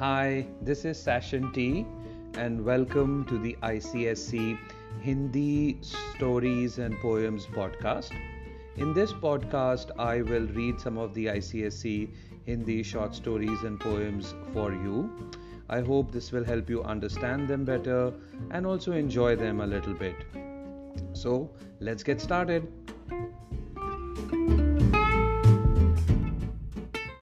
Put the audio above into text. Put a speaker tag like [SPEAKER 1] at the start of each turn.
[SPEAKER 1] Hi, this is Sashin T, and welcome to the ICSC Hindi Stories and Poems podcast. In this podcast, I will read some of the ICSC Hindi short stories and poems for you. I hope this will help you understand them better and also enjoy them a little bit. So, let's get started.